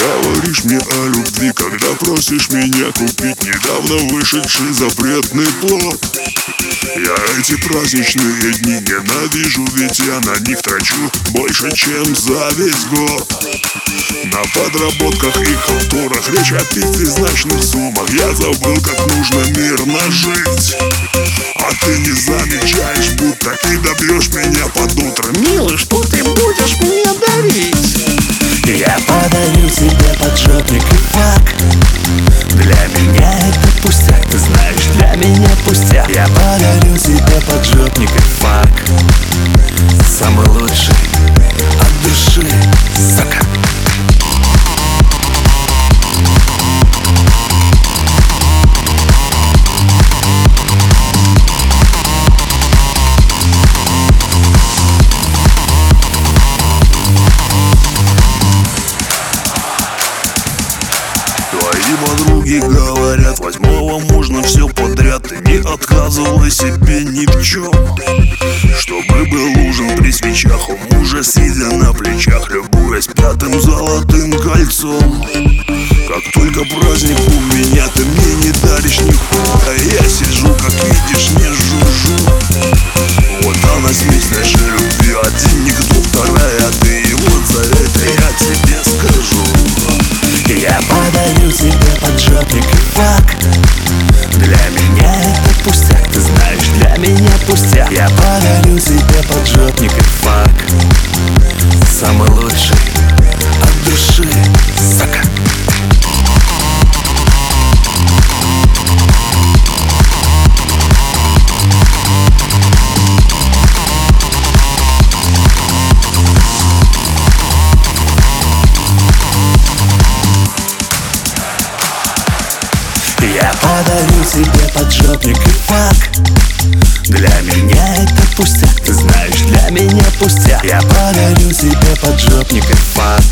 Говоришь мне о любви, когда просишь меня купить Недавно вышедший запретный плод. Я эти праздничные дни ненавижу, ведь я на них трачу больше, чем за весь год. На подработках и халтурах речь о пятизначных суммах. Я забыл, как нужно мирно жить. А ты не замечаешь, будто ты добьешь меня под утро. Милый, что ты будешь мне пустяк, ты знаешь, для меня пустяк Я подарю тебе поджопник и фак. Самый лучший от души, сука. Твои подруги говорят, восьмого можно все подряд. Ты не отказывай себе ни в чем Чтобы был ужин при свечах. У мужа сидя на плечах. Любуясь пятым золотым кольцом. Как только праздник у меня Я подарю тебе поджопник и фак Самый лучший Я подарю тебе поджопник. И фак Для меня это пустяк, ты знаешь, для меня пустяк. Я подарю тебе поджопник. И фак